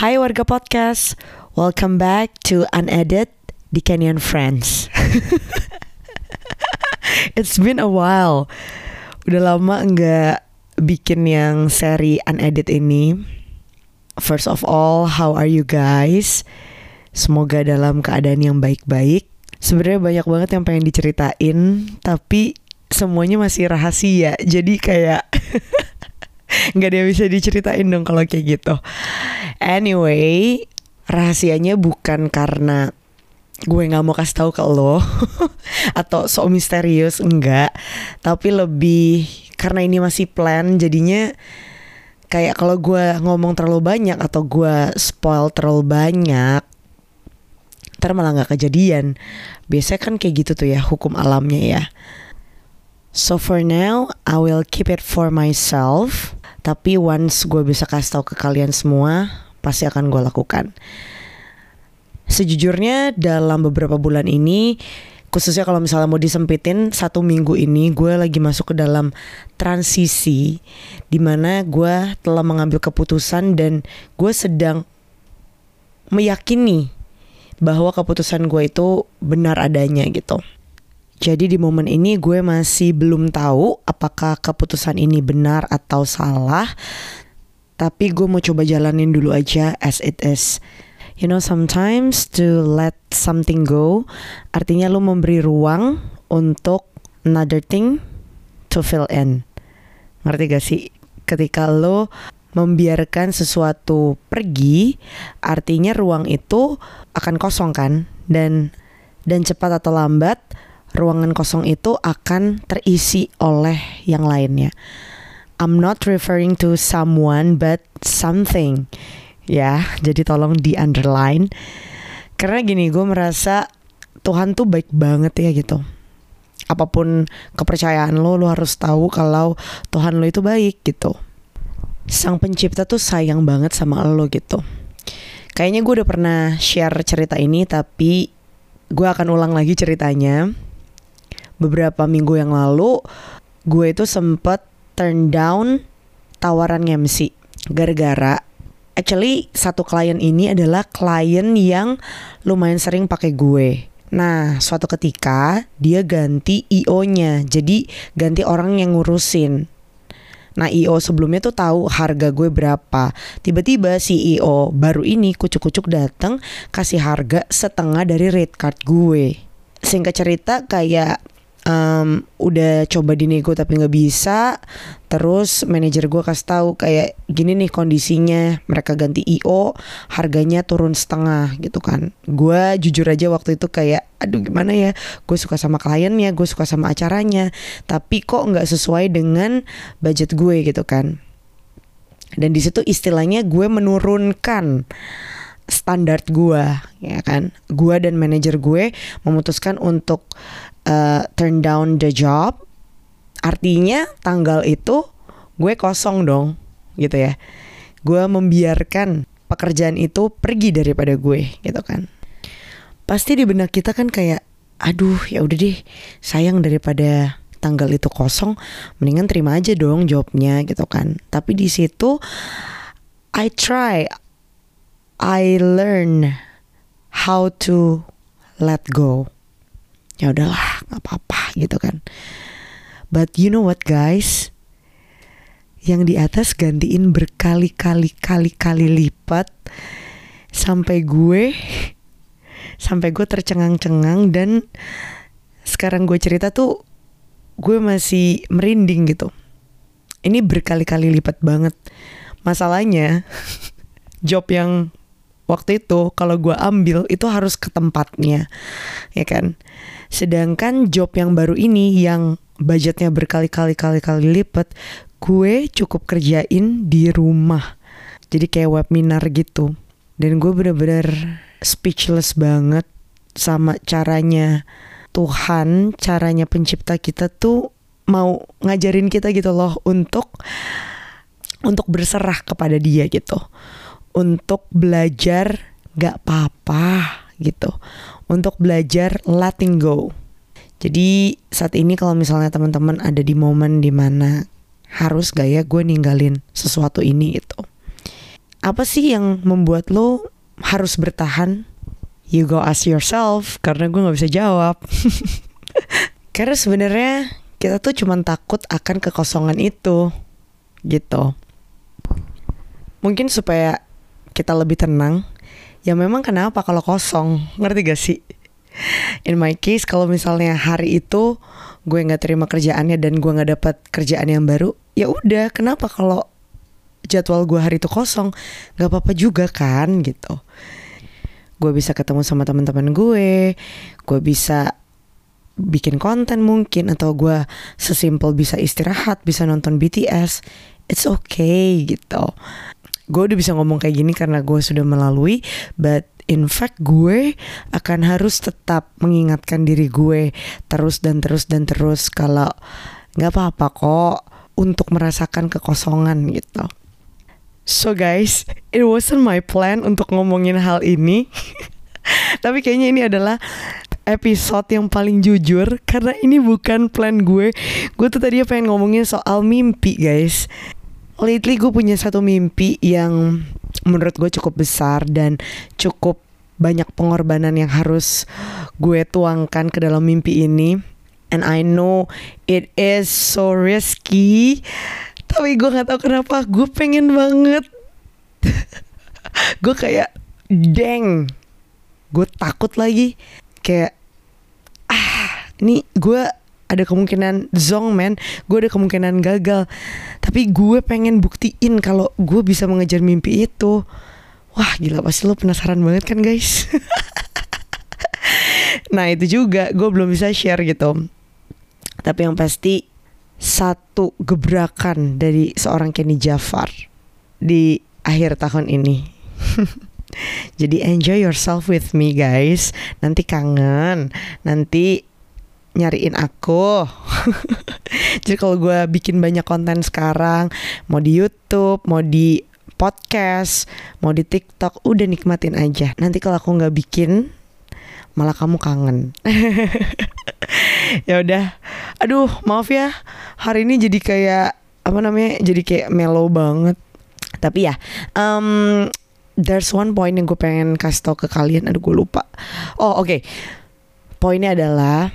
Hai warga podcast, welcome back to Unedit di Canyon Friends. It's been a while, udah lama nggak bikin yang seri Unedit ini. First of all, how are you guys? Semoga dalam keadaan yang baik-baik. Sebenarnya banyak banget yang pengen diceritain, tapi semuanya masih rahasia. Jadi kayak nggak yang bisa diceritain dong kalau kayak gitu. Anyway, rahasianya bukan karena gue nggak mau kasih tahu ke lo atau so misterius enggak, tapi lebih karena ini masih plan jadinya kayak kalau gue ngomong terlalu banyak atau gue spoil terlalu banyak ntar malah nggak kejadian. Biasanya kan kayak gitu tuh ya hukum alamnya ya. So for now I will keep it for myself tapi once gue bisa kasih tahu ke kalian semua pasti akan gue lakukan sejujurnya dalam beberapa bulan ini khususnya kalau misalnya mau disempitin satu minggu ini gue lagi masuk ke dalam transisi di mana gue telah mengambil keputusan dan gue sedang meyakini bahwa keputusan gue itu benar adanya gitu. Jadi di momen ini gue masih belum tahu apakah keputusan ini benar atau salah. Tapi gue mau coba jalanin dulu aja as it is. You know sometimes to let something go artinya lo memberi ruang untuk another thing to fill in. Ngerti gak sih? Ketika lo membiarkan sesuatu pergi, artinya ruang itu akan kosong kan? Dan dan cepat atau lambat ruangan kosong itu akan terisi oleh yang lainnya. I'm not referring to someone but something. Ya jadi tolong di underline karena gini gue merasa Tuhan tuh baik banget ya gitu. Apa pun kepercayaan lo lo harus tahu kalau Tuhan lo itu baik gitu. Sang pencipta tuh sayang banget sama lo gitu. Kayaknya gue udah pernah share cerita ini tapi gue akan ulang lagi ceritanya beberapa minggu yang lalu gue itu sempet turn down tawaran MC gara-gara actually satu klien ini adalah klien yang lumayan sering pakai gue. Nah, suatu ketika dia ganti IO-nya. Jadi ganti orang yang ngurusin. Nah, IO sebelumnya tuh tahu harga gue berapa. Tiba-tiba si IO baru ini kucuk-kucuk datang kasih harga setengah dari rate card gue. Singkat cerita kayak um, udah coba dinego tapi nggak bisa. Terus manajer gue kasih tahu kayak gini nih kondisinya. Mereka ganti io harganya turun setengah gitu kan. Gue jujur aja waktu itu kayak aduh gimana ya? Gue suka sama kliennya gue suka sama acaranya. Tapi kok nggak sesuai dengan budget gue gitu kan. Dan di situ istilahnya gue menurunkan standar gue ya kan. Gue dan manajer gue memutuskan untuk uh, turn down the job artinya tanggal itu gue kosong dong gitu ya. Gue membiarkan pekerjaan itu pergi daripada gue gitu kan. Pasti di benak kita kan kayak aduh ya udah deh sayang daripada tanggal itu kosong mendingan terima aja dong jobnya gitu kan. Tapi di situ I try I learn how to let go. Ya udahlah nggak apa-apa gitu kan. But you know what guys? Yang di atas gantiin berkali-kali kali-kali lipat sampai gue sampai gue tercengang-cengang dan sekarang gue cerita tuh gue masih merinding gitu. Ini berkali-kali lipat banget. Masalahnya job yang waktu itu kalau gue ambil itu harus ke tempatnya ya kan Sedangkan job yang baru ini yang budgetnya berkali-kali kali-kali lipat, gue cukup kerjain di rumah. Jadi kayak webinar gitu. Dan gue bener-bener speechless banget sama caranya Tuhan, caranya pencipta kita tuh mau ngajarin kita gitu loh untuk untuk berserah kepada dia gitu. Untuk belajar gak apa-apa gitu untuk belajar letting go. Jadi saat ini kalau misalnya teman-teman ada di momen di mana harus gak ya gue ninggalin sesuatu ini gitu. apa sih yang membuat lo harus bertahan? You go ask yourself karena gue nggak bisa jawab. karena sebenarnya kita tuh cuma takut akan kekosongan itu, gitu. Mungkin supaya kita lebih tenang. Ya memang kenapa kalau kosong, ngerti gak sih? In my case kalau misalnya hari itu gue nggak terima kerjaannya dan gue nggak dapat kerjaan yang baru, ya udah kenapa kalau jadwal gue hari itu kosong nggak apa-apa juga kan gitu gue bisa ketemu sama teman-teman gue gue bisa bikin konten mungkin atau gue sesimpel bisa istirahat bisa nonton BTS it's okay gitu gue udah bisa ngomong kayak gini karena gue sudah melalui but in fact gue akan harus tetap mengingatkan diri gue terus dan terus dan terus kalau nggak apa-apa kok untuk merasakan kekosongan gitu So guys, it wasn't my plan untuk ngomongin hal ini. Tapi kayaknya ini adalah episode yang paling jujur karena ini bukan plan gue. Gue tuh tadi pengen ngomongin soal mimpi, guys. Lately gue punya satu mimpi yang menurut gue cukup besar dan cukup banyak pengorbanan yang harus gue tuangkan ke dalam mimpi ini. And I know it is so risky tapi gue nggak tahu kenapa. Gue pengen banget. Gue kayak deng gue takut lagi. Kayak ah ini gue ada kemungkinan zong man gue ada kemungkinan gagal. Tapi gue pengen buktiin kalau gue bisa mengejar mimpi itu. Wah gila pasti lo penasaran banget kan guys? Nah itu juga. Gue belum bisa share gitu. Tapi yang pasti satu gebrakan dari seorang Kenny Jafar di akhir tahun ini. Jadi enjoy yourself with me guys. Nanti kangen, nanti nyariin aku. Jadi kalau gue bikin banyak konten sekarang, mau di YouTube, mau di podcast, mau di TikTok, udah nikmatin aja. Nanti kalau aku nggak bikin, malah kamu kangen. ya udah aduh maaf ya hari ini jadi kayak apa namanya jadi kayak mellow banget tapi ya um, there's one point yang gue pengen kasih tau ke kalian aduh gue lupa oh oke okay. poinnya adalah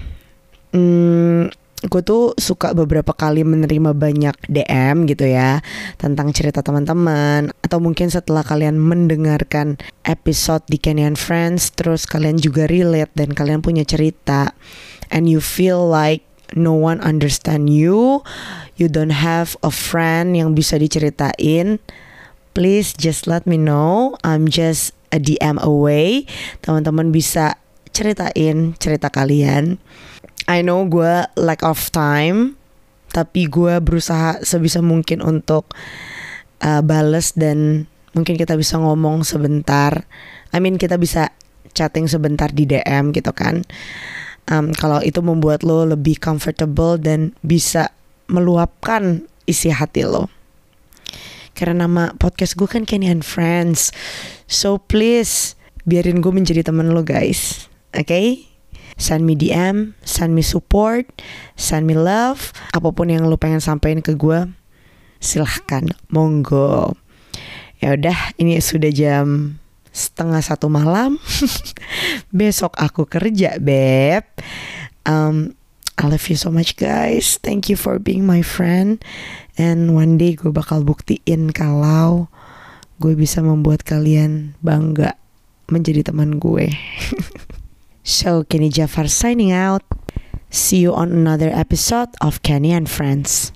um, gue tuh suka beberapa kali menerima banyak DM gitu ya tentang cerita teman-teman atau mungkin setelah kalian mendengarkan episode di Kenyan Friends terus kalian juga relate dan kalian punya cerita and you feel like no one understand you, you don't have a friend yang bisa diceritain, please just let me know. I'm just a DM away. Teman-teman bisa ceritain cerita kalian. I know gue lack of time, tapi gue berusaha sebisa mungkin untuk uh, bales dan mungkin kita bisa ngomong sebentar. I mean kita bisa chatting sebentar di DM gitu kan. Um, kalau itu membuat lo lebih comfortable dan bisa meluapkan isi hati lo. Karena nama podcast gue kan Kenny and Friends. So please biarin gue menjadi temen lo guys. Oke? Okay? Send me DM, send me support, send me love, apa pun yang lu pengen sampaikan ke gue, silahkan, monggo. Ya udah, ini sudah jam setengah satu malam. Besok aku kerja, beb. Um, I love you so much guys. Thank you for being my friend. And one day gue bakal buktiin kalau gue bisa membuat kalian bangga menjadi teman gue. So, Kenny Jafar signing out. See you on another episode of Kenny and Friends.